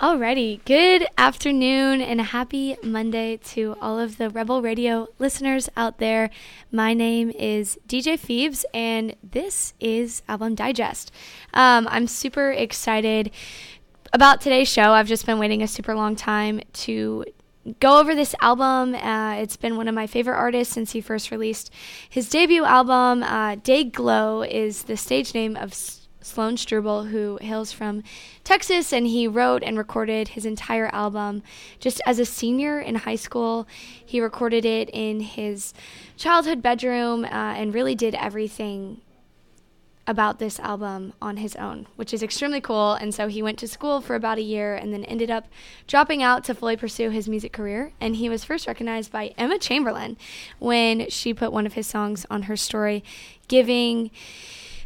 Alrighty, good afternoon and happy Monday to all of the Rebel Radio listeners out there. My name is DJ Phoebes, and this is Album Digest. Um, I'm super excited about today's show. I've just been waiting a super long time to go over this album. Uh, it's been one of my favorite artists since he first released his debut album. Uh, Dayglow is the stage name of Sloan Struble, who hails from Texas, and he wrote and recorded his entire album just as a senior in high school. He recorded it in his childhood bedroom uh, and really did everything about this album on his own, which is extremely cool. And so he went to school for about a year and then ended up dropping out to fully pursue his music career. And he was first recognized by Emma Chamberlain when she put one of his songs on her story, giving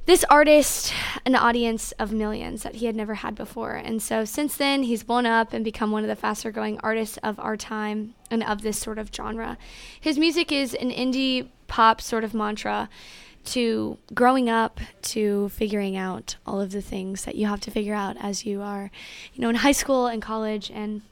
this artist an audience of millions that he had never had before. And so since then, he's blown up and become one of the faster growing artists of our time and of this sort of genre. His music is an indie pop sort of mantra to growing up to figuring out all of the things that you have to figure out as you are, you know, in high school and college and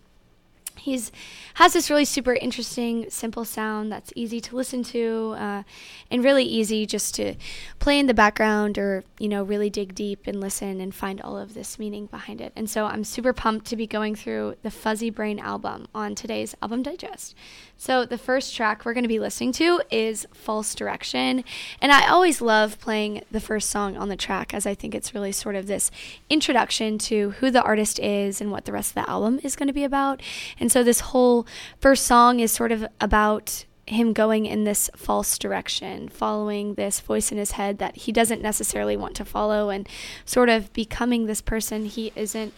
he's has this really super interesting simple sound that's easy to listen to uh, and really easy just to play in the background or you know really dig deep and listen and find all of this meaning behind it. And so i'm super pumped to be going through the Fuzzybrain album on today's album digest. So the first track we're going to be listening to is false direction and i always love playing the first song on the track as i think it's really sort of this introduction to who the artist is and what the rest of the album is going to be about. And and so this whole first song is sort of about him going in this false direction, following this voice in his head that he doesn't necessarily want to follow, and sort of becoming this person he isn't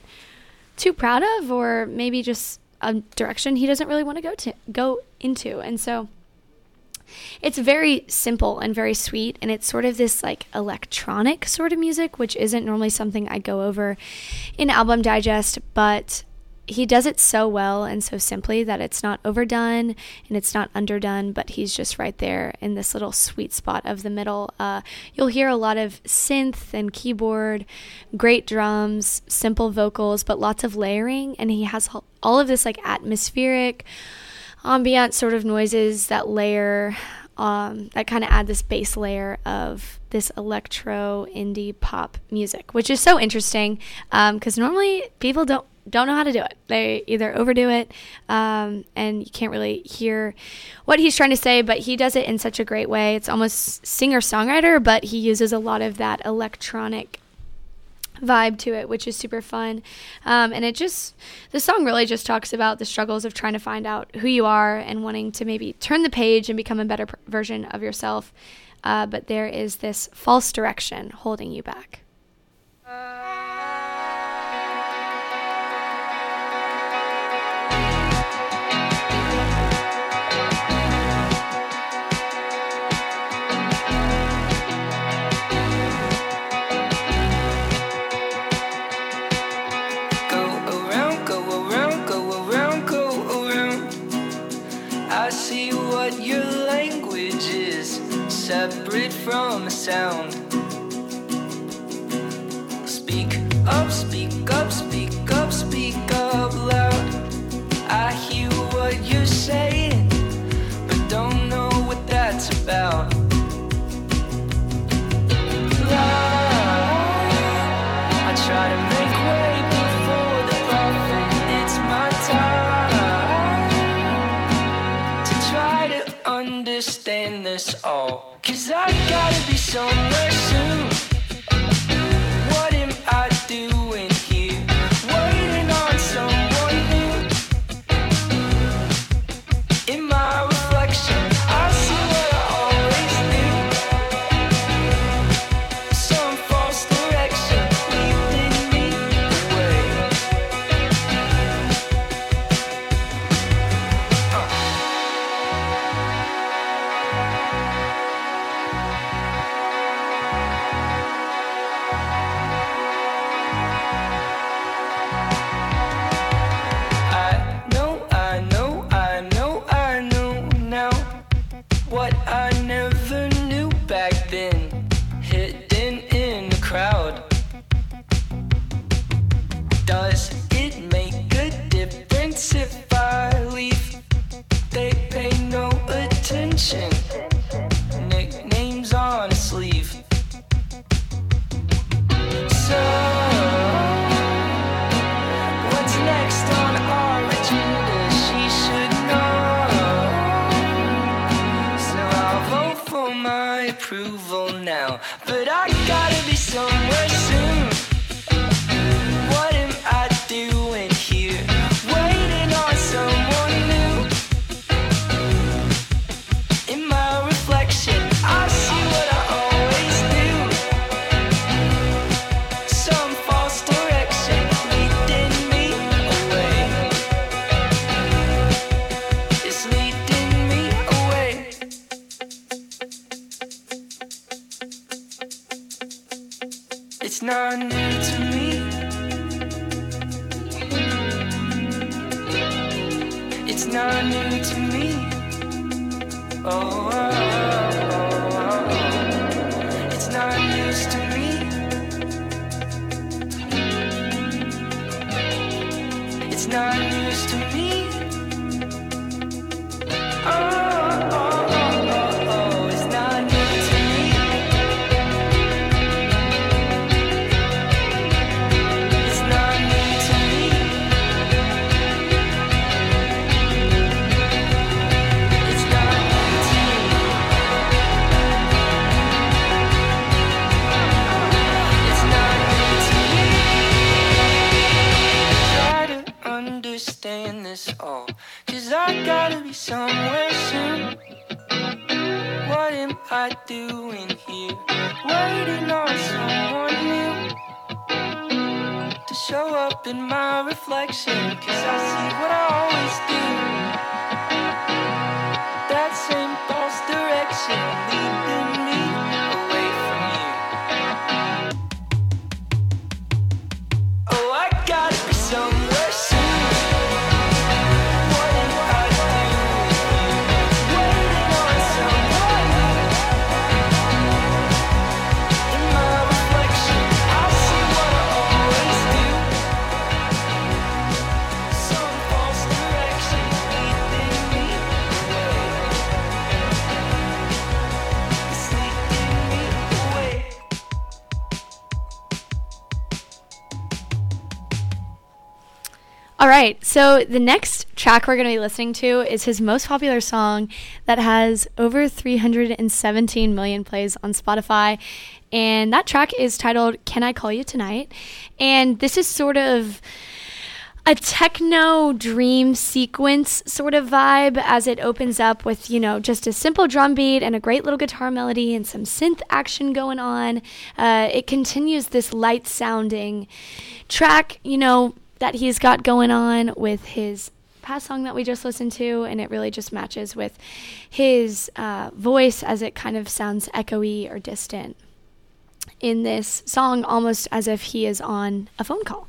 too proud of, or maybe just a direction he doesn't really want to go to go into. And so it's very simple and very sweet, and it's sort of this like electronic sort of music, which isn't normally something I go over in album digest, but he does it so well and so simply that it's not overdone and it's not underdone, but he's just right there in this little sweet spot of the middle. Uh, you'll hear a lot of synth and keyboard, great drums, simple vocals, but lots of layering, and he has all of this like atmospheric, ambient sort of noises that layer. Um, that kind of add this base layer of this electro indie pop music, which is so interesting because um, normally people don't don't know how to do it. They either overdo it, um, and you can't really hear what he's trying to say, but he does it in such a great way. It's almost singer songwriter, but he uses a lot of that electronic vibe to it, which is super fun. Um, and it just, the song really just talks about the struggles of trying to find out who you are and wanting to maybe turn the page and become a better version of yourself. Uh, but there is this false direction holding you back. separate somewhere so the next track we're going to be listening to is his most popular song that has over 317 million plays on Spotify. And that track is titled Can I Call You Tonight? And this is sort of a techno dream sequence sort of vibe as it opens up with, you know, just a simple drum beat and a great little guitar melody and some synth action going on. Uh, it continues this light sounding track, you know, that he's got going on with his past song that we just listened to, and it really just matches with his uh, voice as it kind of sounds echoey or distant in this song almost as if he is on a phone call.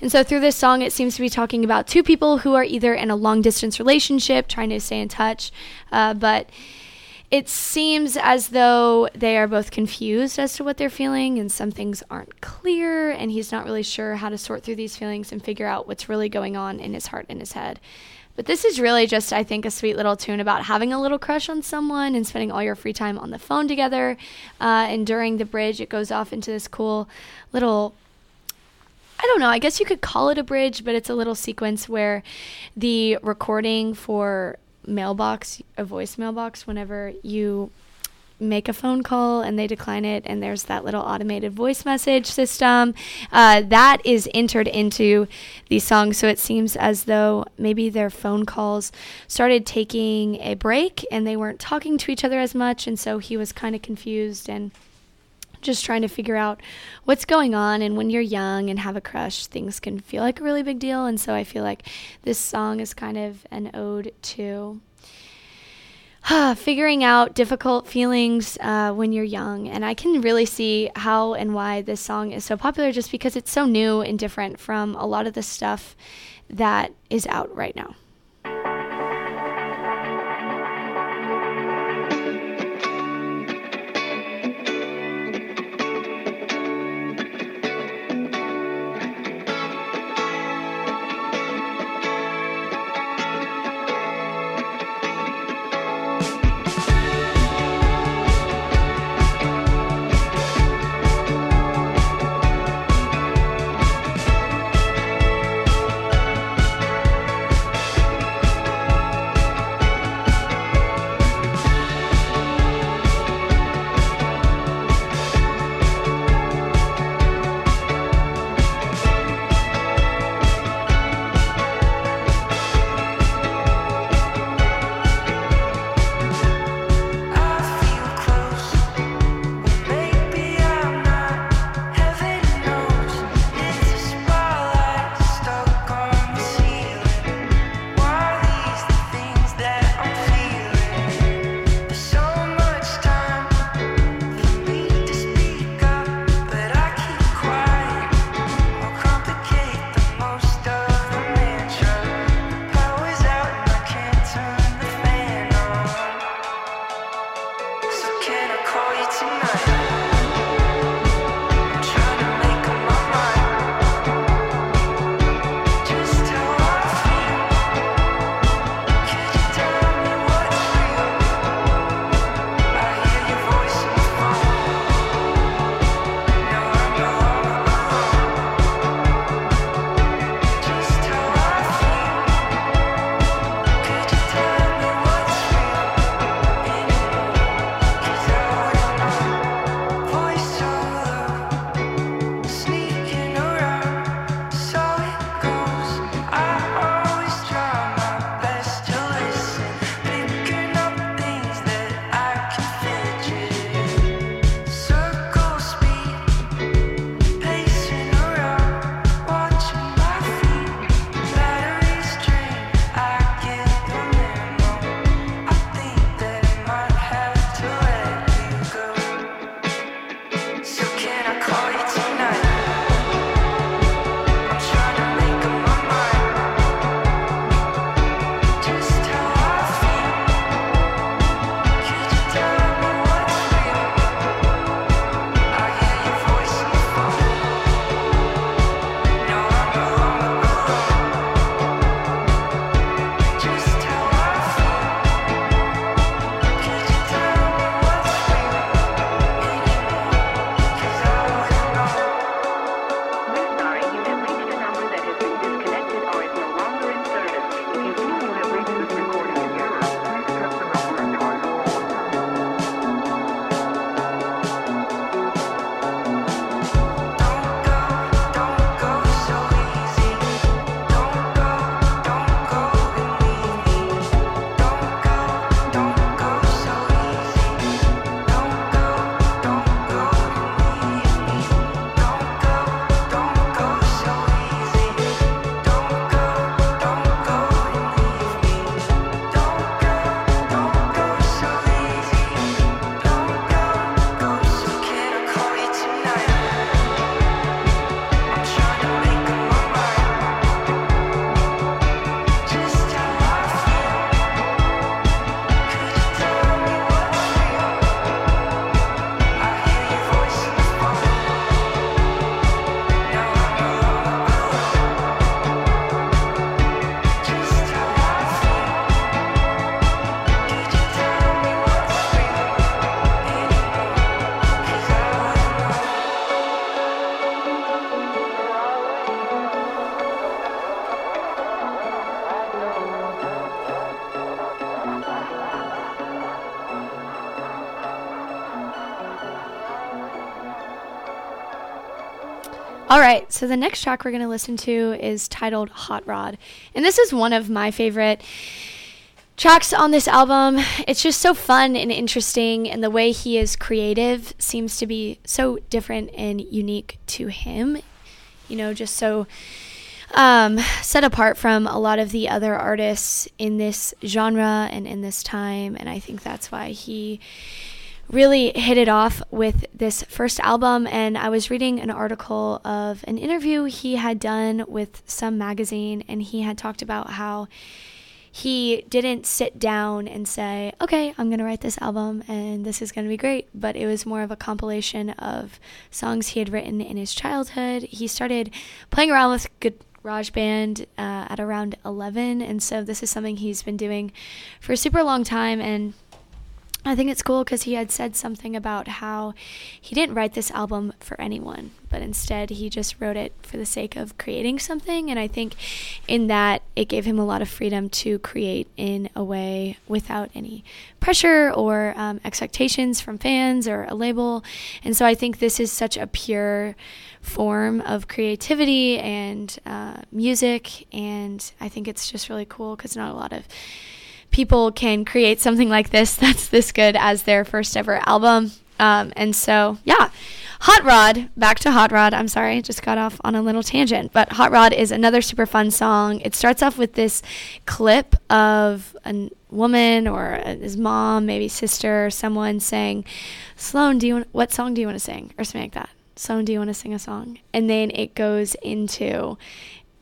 And so through this song, it seems to be talking about two people who are either in a long distance relationship, trying to stay in touch, uh, but it seems as though they are both confused as to what they're feeling, and some things aren't clear, and he's not really sure how to sort through these feelings and figure out what's really going on in his heart and his head. But this is really just, I think, a sweet little tune about having a little crush on someone and spending all your free time on the phone together. Uh, and during the bridge, it goes off into this cool little I don't know. I guess you could call it a bridge, but it's a little sequence where the recording for mailbox, a voice mailbox, whenever you make a phone call and they decline it, and there's that little automated voice message system uh, that is entered into the song. So it seems as though maybe their phone calls started taking a break and they weren't talking to each other as much, and so he was kind of confused and just trying to figure out what's going on. And when you're young and have a crush, things can feel like a really big deal. And so I feel like this song is kind of an ode to figuring out difficult feelings uh, when you're young. And I can really see how and why this song is so popular just because it's so new and different from a lot of the stuff that is out right now. All right, so the next track we're going to listen to is titled Hot Rod. And this is one of my favorite tracks on this album. It's just so fun and interesting, and the way he is creative seems to be so different and unique to him. You know, just so um, set apart from a lot of the other artists in this genre and in this time. And I think that's why he really hit it off with this first album. And I was reading an article of an interview he had done with some magazine, and he had talked about how he didn't sit down and say, okay, I'm going to write this album and this is going to be great. But it was more of a compilation of songs he had written in his childhood. He started playing around with GarageBand uh, at around 11. And so this is something he's been doing for a super long time. And I think it's cool because he had said something about how he didn't write this album for anyone, but instead he just wrote it for the sake of creating something. And I think in that it gave him a lot of freedom to create in a way without any pressure or um, expectations from fans or a label. And so I think this is such a pure form of creativity and uh, music. And I think it's just really cool because not a lot of people can create something like this that's this good as their first ever album. Um, and so, yeah, Hot Rod, back to Hot Rod. I'm sorry, just got off on a little tangent, but Hot Rod is another super fun song. It starts off with this clip of a woman or his mom, maybe sister, or someone saying, Sloan, do you want, what song do you want to sing? Or something like that. Sloan, do you want to sing a song? And then it goes into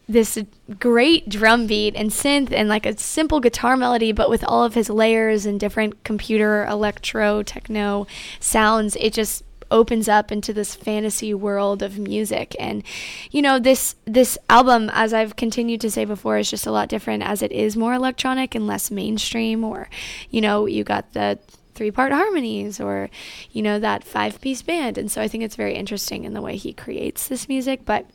this great drum beat and synth and like a simple guitar melody, but with all of his layers and different computer, electro, techno sounds, it just opens up into this fantasy world of music. And you know this this album as I've continued to say before is just a lot different as it is more electronic and less mainstream or you know you got the three part harmonies or you know that five piece band. And so I think it's very interesting in the way he creates this music but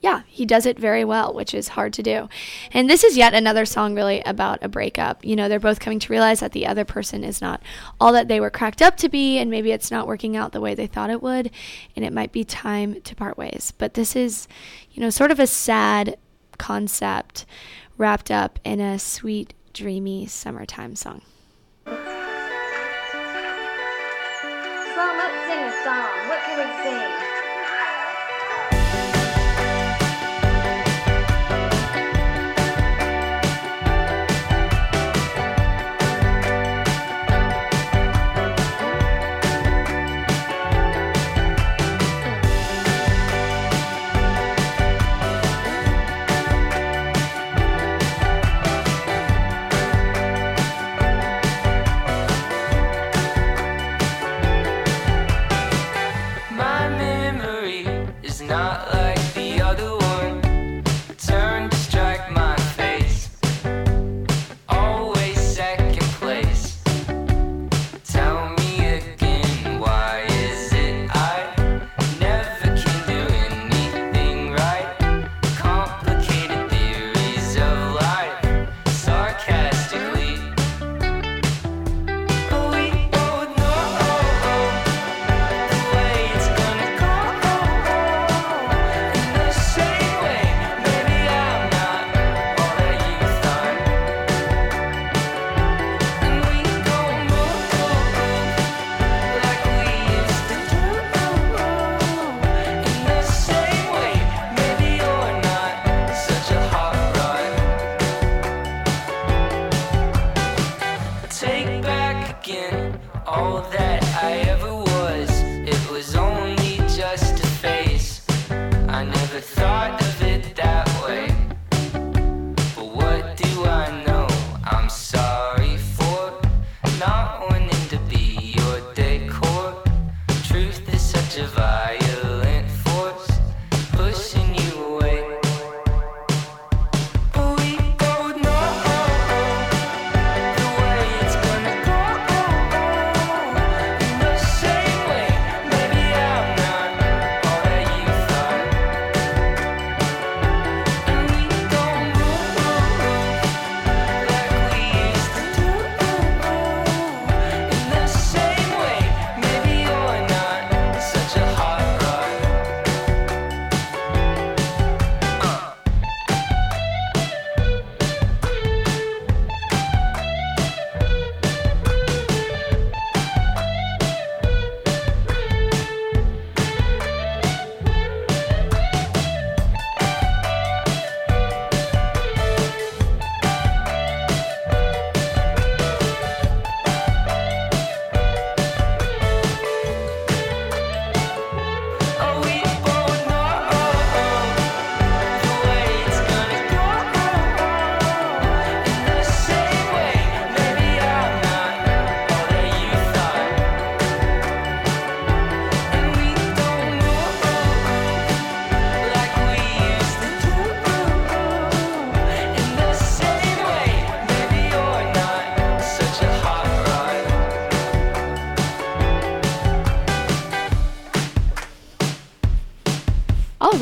yeah, he does it very well, which is hard to do. And this is yet another song really about a breakup. You know, they're both coming to realize that the other person is not all that they were cracked up to be, and maybe it's not working out the way they thought it would, and it might be time to part ways. But this is, you know, sort of a sad concept wrapped up in a sweet, dreamy summertime song. So let's sing a song. all that I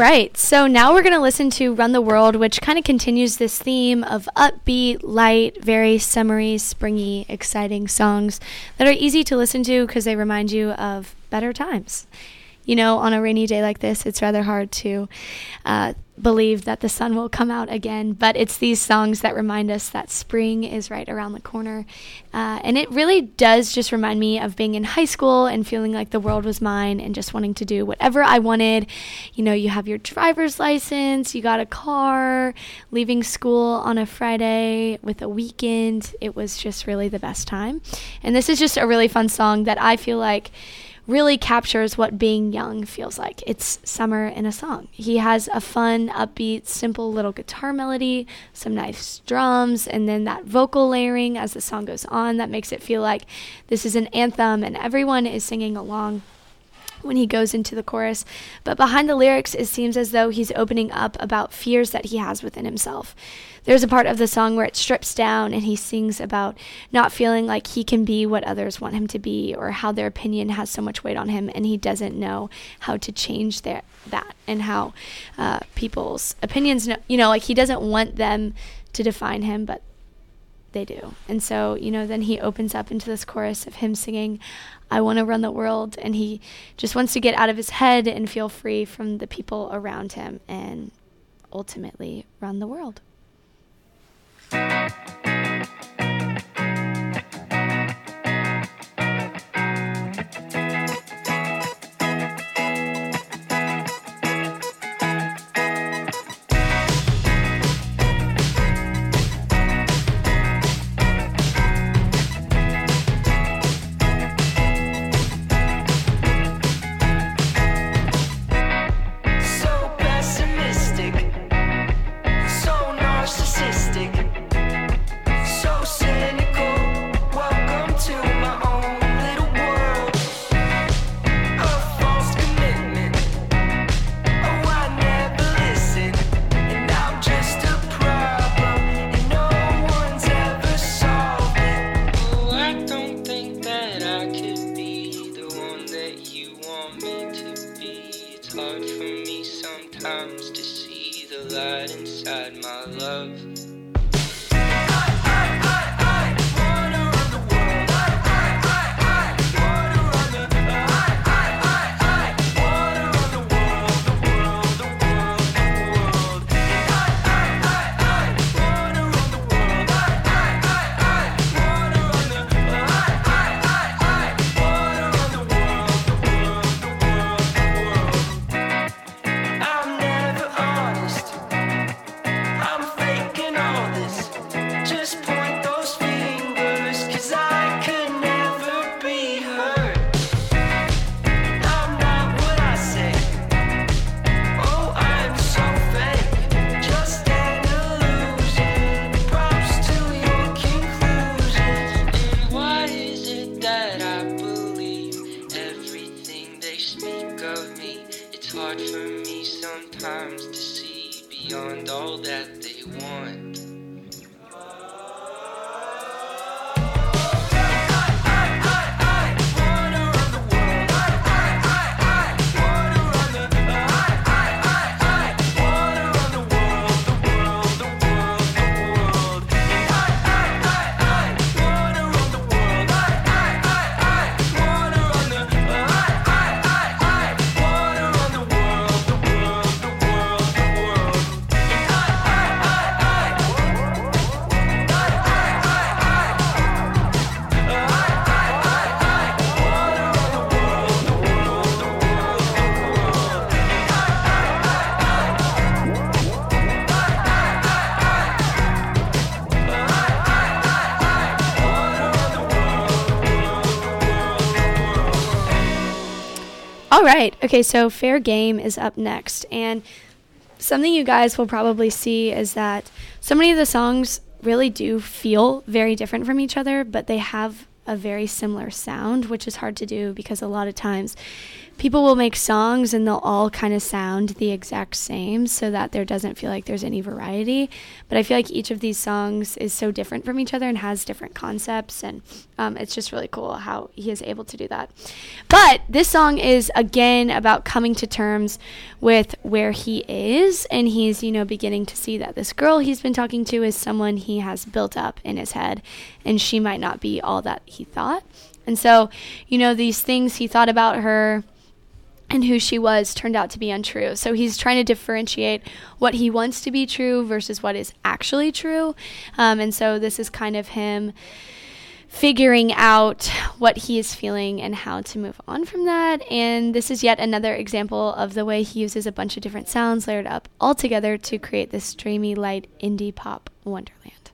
right, so now we're going to listen to Run the World, which kind of continues this theme of upbeat, light, very summery, springy, exciting songs that are easy to listen to because they remind you of better times you know, on a rainy day like this, it's rather hard to uh, believe that the sun will come out again. But it's these songs that remind us that spring is right around the corner. Uh, and it really does just remind me of being in high school and feeling like the world was mine and just wanting to do whatever I wanted. You know, you have your driver's license, you got a car, leaving school on a Friday with a weekend. It was just really the best time. And this is just a really fun song that I feel like really captures what being young feels like. It's summer in a song. He has a fun, upbeat, simple little guitar melody, some nice drums, and then that vocal layering as the song goes on that makes it feel like this is an anthem and everyone is singing along when he goes into the chorus. But behind the lyrics, it seems as though he's opening up about fears that he has within himself. There's a part of the song where it strips down and he sings about not feeling like he can be what others want him to be or how their opinion has so much weight on him and he doesn't know how to change their, that and how uh, people's opinions, know, you know, like he doesn't want them to define him, but they do. And so, you know, then he opens up into this chorus of him singing, I want to run the world. And he just wants to get out of his head and feel free from the people around him and ultimately run the world. light inside my love. Right. Okay, so Fair Game is up next. And something you guys will probably see is that so many of the songs really do feel very different from each other, but they have a very similar sound, which is hard to do because a lot of times people will make songs and they'll all kind of sound the exact same so that there doesn't feel like there's any variety. But I feel like each of these songs is so different from each other and has different concepts. And um, it's just really cool how he is able to do that. But this song is again about coming to terms with where he is. And he's, you know, beginning to see that this girl he's been talking to is someone he has built up in his head. And she might not be all that he thought. And so, you know, these things he thought about her and who she was turned out to be untrue. So he's trying to differentiate what he wants to be true versus what is actually true. Um, and so this is kind of him figuring out what he is feeling and how to move on from that. And this is yet another example of the way he uses a bunch of different sounds layered up all together to create this dreamy, light indie pop wonderland.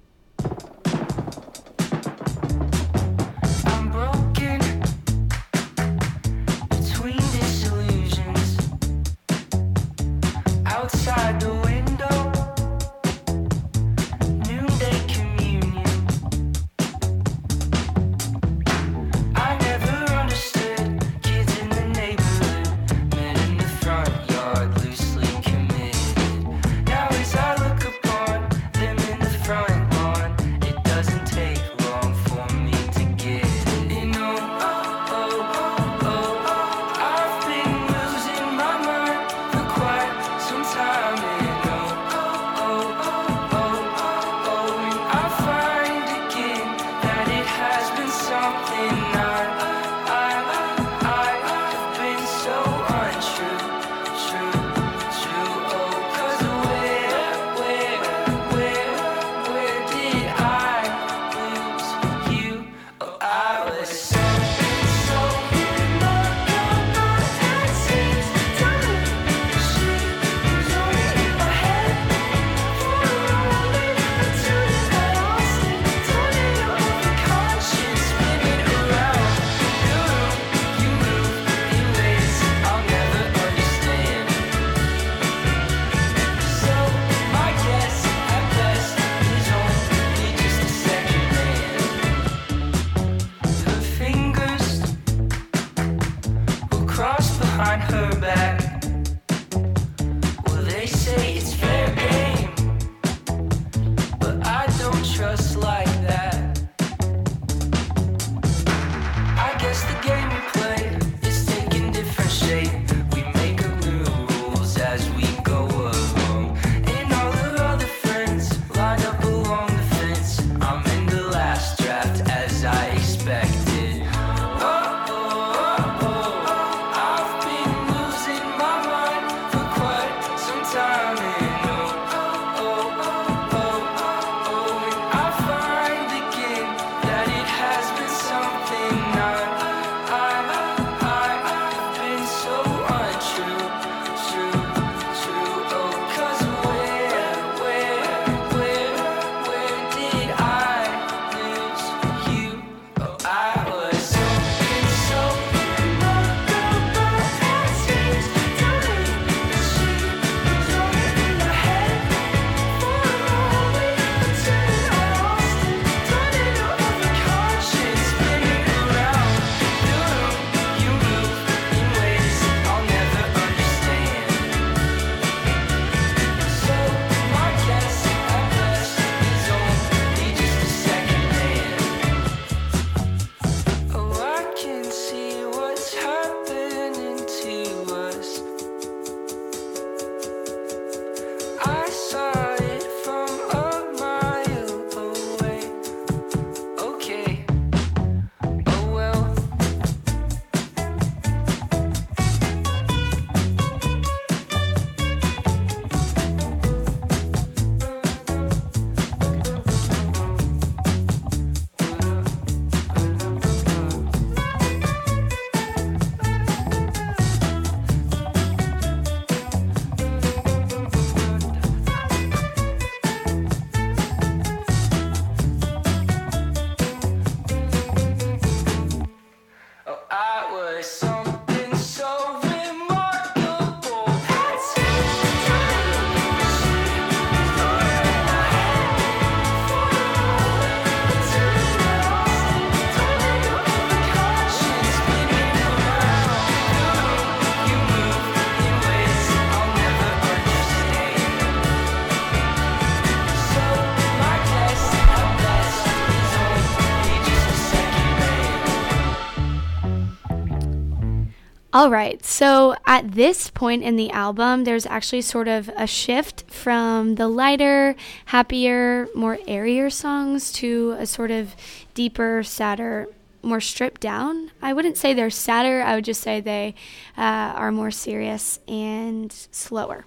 All right. So at this point in the album, there's actually sort of a shift from the lighter, happier, more airier songs to a sort of deeper, sadder, more stripped down. I wouldn't say they're sadder. I would just say they uh, are more serious and slower.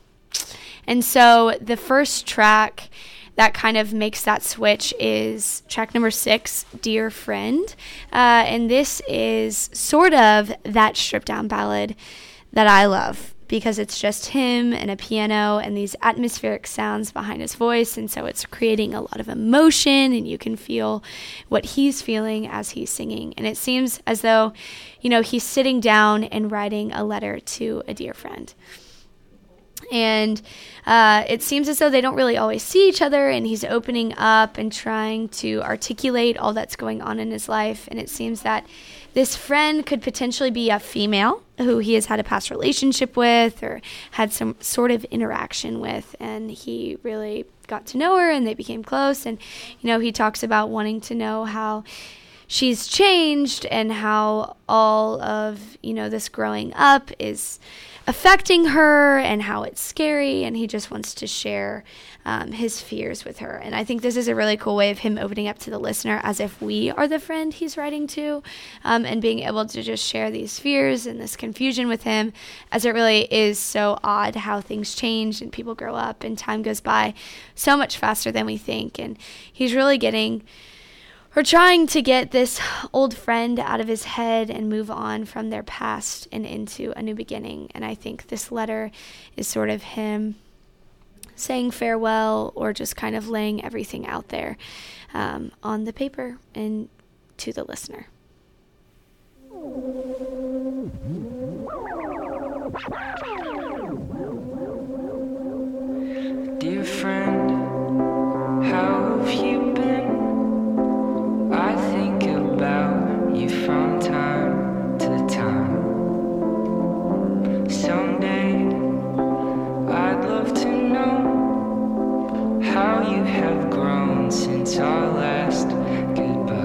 And so the first track that kind of makes that switch is track number six, Dear Friend. Uh, and this is sort of that stripped down ballad that I love because it's just him and a piano and these atmospheric sounds behind his voice. And so it's creating a lot of emotion, and you can feel what he's feeling as he's singing. And it seems as though, you know, he's sitting down and writing a letter to a dear friend and uh, it seems as though they don't really always see each other and he's opening up and trying to articulate all that's going on in his life. And it seems that this friend could potentially be a female who he has had a past relationship with or had some sort of interaction with. And he really got to know her and they became close. And you know he talks about wanting to know how she's changed and how all of you know this growing up is affecting her and how it's scary, and he just wants to share um, his fears with her. And I think this is a really cool way of him opening up to the listener as if we are the friend he's writing to, um, and being able to just share these fears and this confusion with him, as it really is so odd how things change and people grow up and time goes by so much faster than we think. And he's really getting or trying to get this old friend out of his head and move on from their past and into a new beginning. And I think this letter is sort of him saying farewell or just kind of laying everything out there um, on the paper and to the listener. Dear friend, how you have grown since our last goodbye.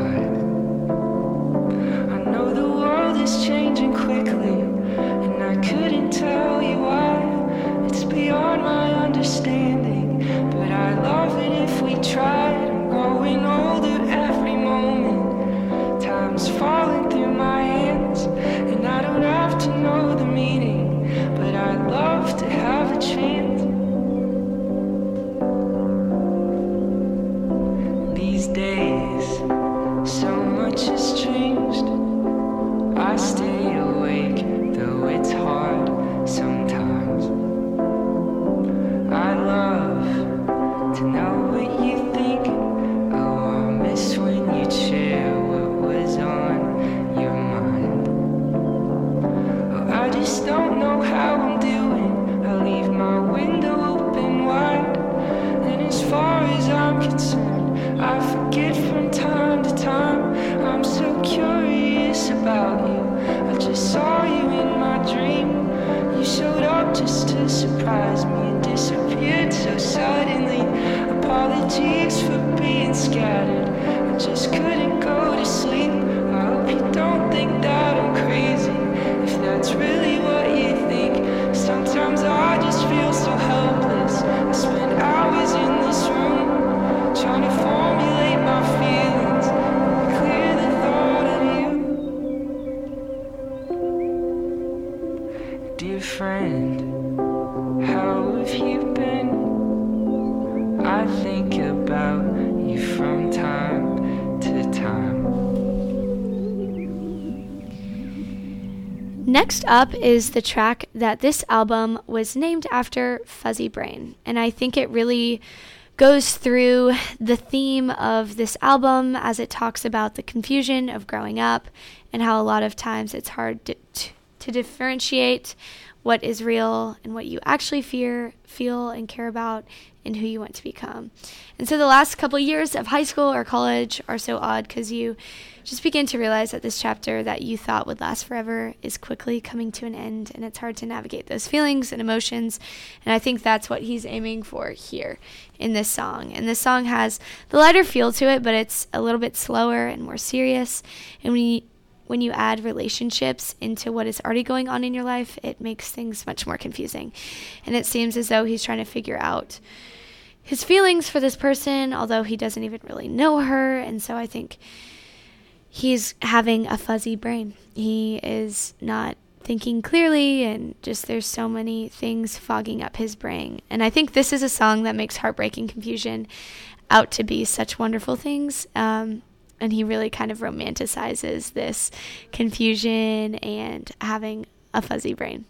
Up is the track that this album was named after Fuzzybrain. And I think it really goes through the theme of this album as it talks about the confusion of growing up and how a lot of times it's hard to, to, differentiate what is real and what you actually fear, feel, and care about and who you want to become. And so the last couple years of high school or college are so odd because you just begin to realize that this chapter that you thought would last forever is quickly coming to an end, and it's hard to navigate those feelings and emotions. And I think that's what he's aiming for here in this song. And this song has the lighter feel to it, but it's a little bit slower and more serious. And when you when you add relationships into what is already going on in your life, it makes things much more confusing. And it seems as though he's trying to figure out his feelings for this person, although he doesn't even really know her. And so I think he's having a fuzzy brain. He is not thinking clearly, and just there's so many things fogging up his brain. And I think this is a song that makes Heartbreaking Confusion out to be such wonderful things. Um, and he really kind of romanticizes this confusion and having a fuzzy brain.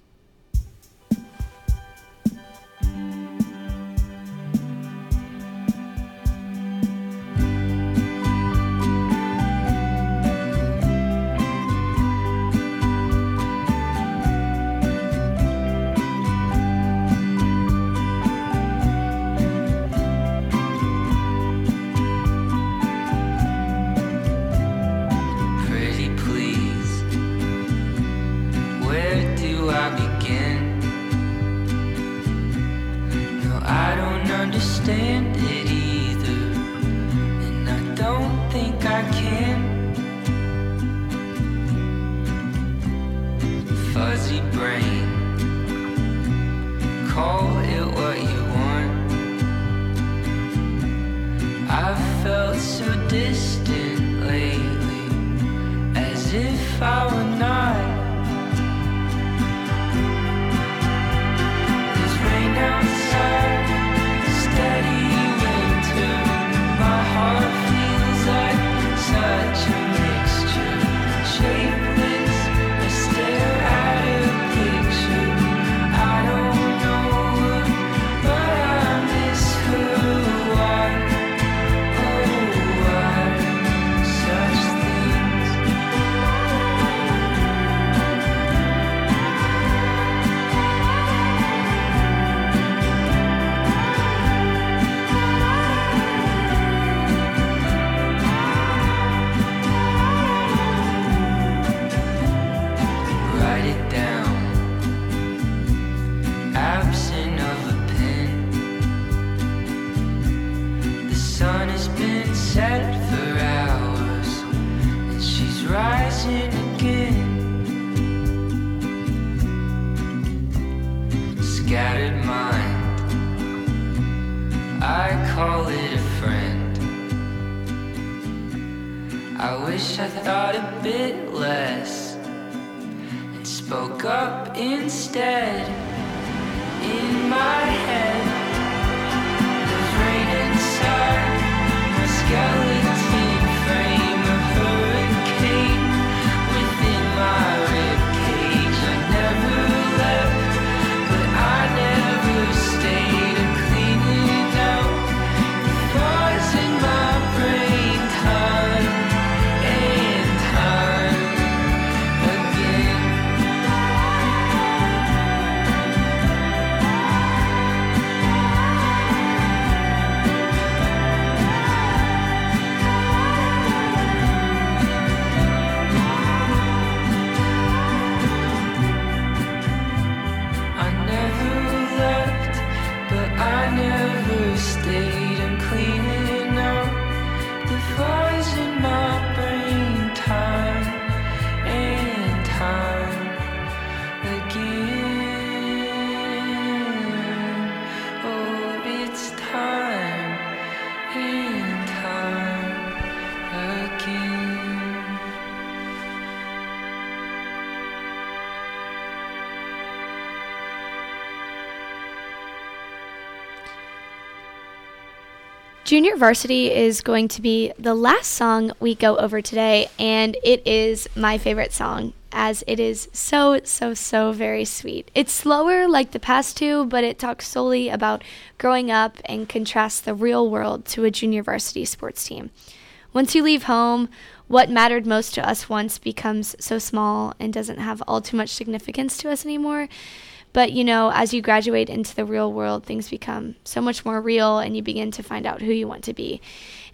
Junior Varsity is going to be the last song we go over today, and it is my favorite song as it is so, so, so very sweet. It's slower like the past two, but it talks solely about growing up and contrasts the real world to a junior varsity sports team. Once you leave home, what mattered most to us once becomes so small and doesn't have all too much significance to us anymore. But, you know, as you graduate into the real world, things become so much more real and you begin to find out who you want to be.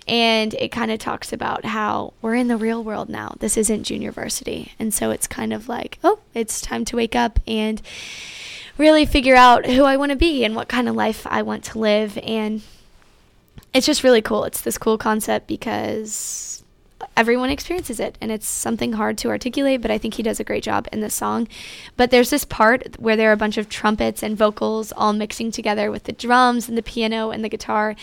And it kind of talks about how we're in the real world now. This isn't junior varsity. And so it's kind of like, oh, it's time to wake up and really figure out who I want to be and what kind of life I want to live. And it's just really cool. It's this cool concept because everyone experiences it and it's something hard to articulate but i think he does a great job in this song. But there's this part where there are a bunch of trumpets and vocals all mixing together with the drums and the piano and the guitar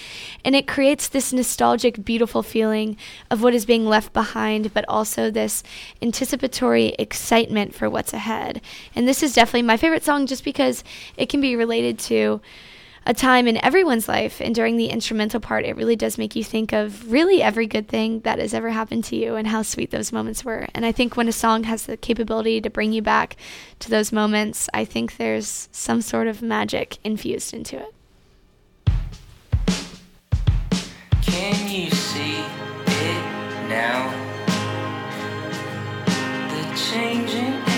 and it creates this nostalgic beautiful feeling of what is being left behind but also this anticipatory excitement for what's ahead. And this is definitely my favorite song just because it can be related to a time in everyone's life. And during the instrumental part, it really does make you think of really every good thing that has ever happened to you and how sweet those moments were. And I think when a song has the capability to bring you back to those moments, I think there's some sort of magic infused into it. Can you see it now? The changing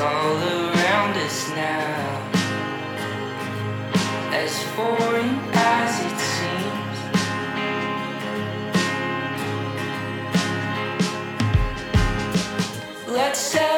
It's all around us now. As foreign as it seems. Let's celebrate.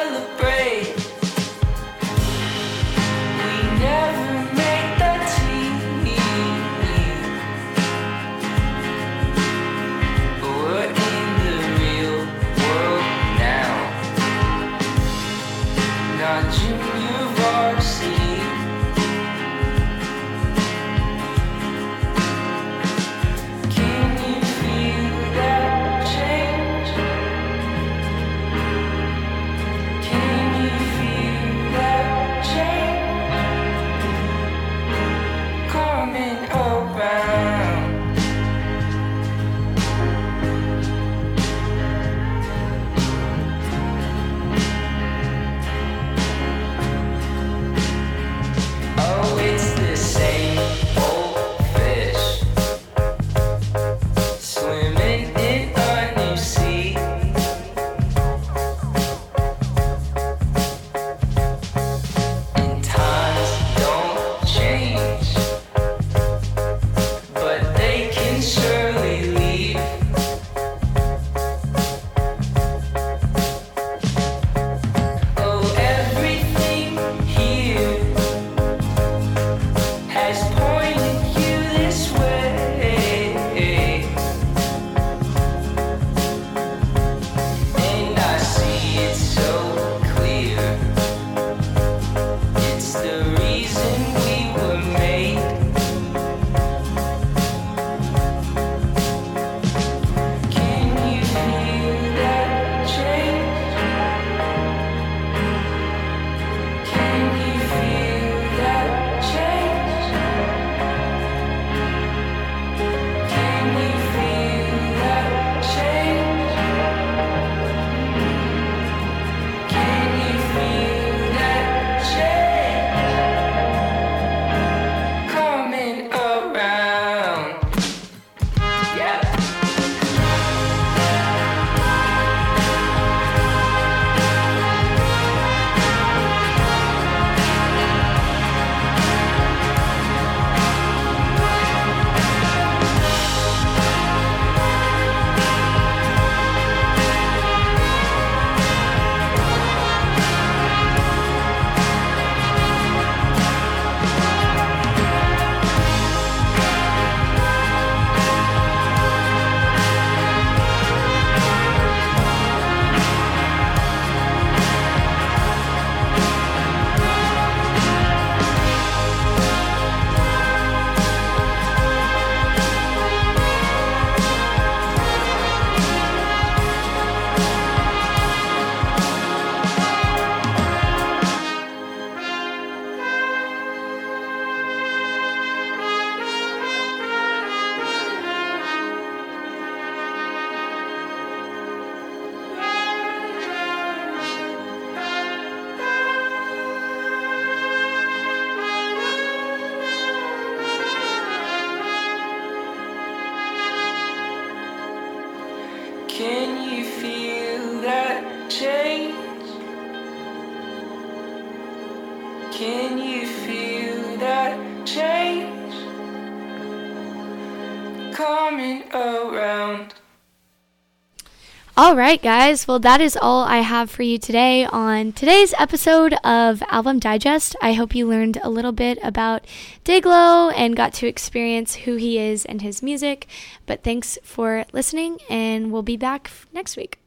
All right, guys. Well, that is all I have for you today on today's episode of Album Digest. I hope you learned a little bit about Dayglow and got to experience who he is and his music. But thanks for listening, and we'll be back next week.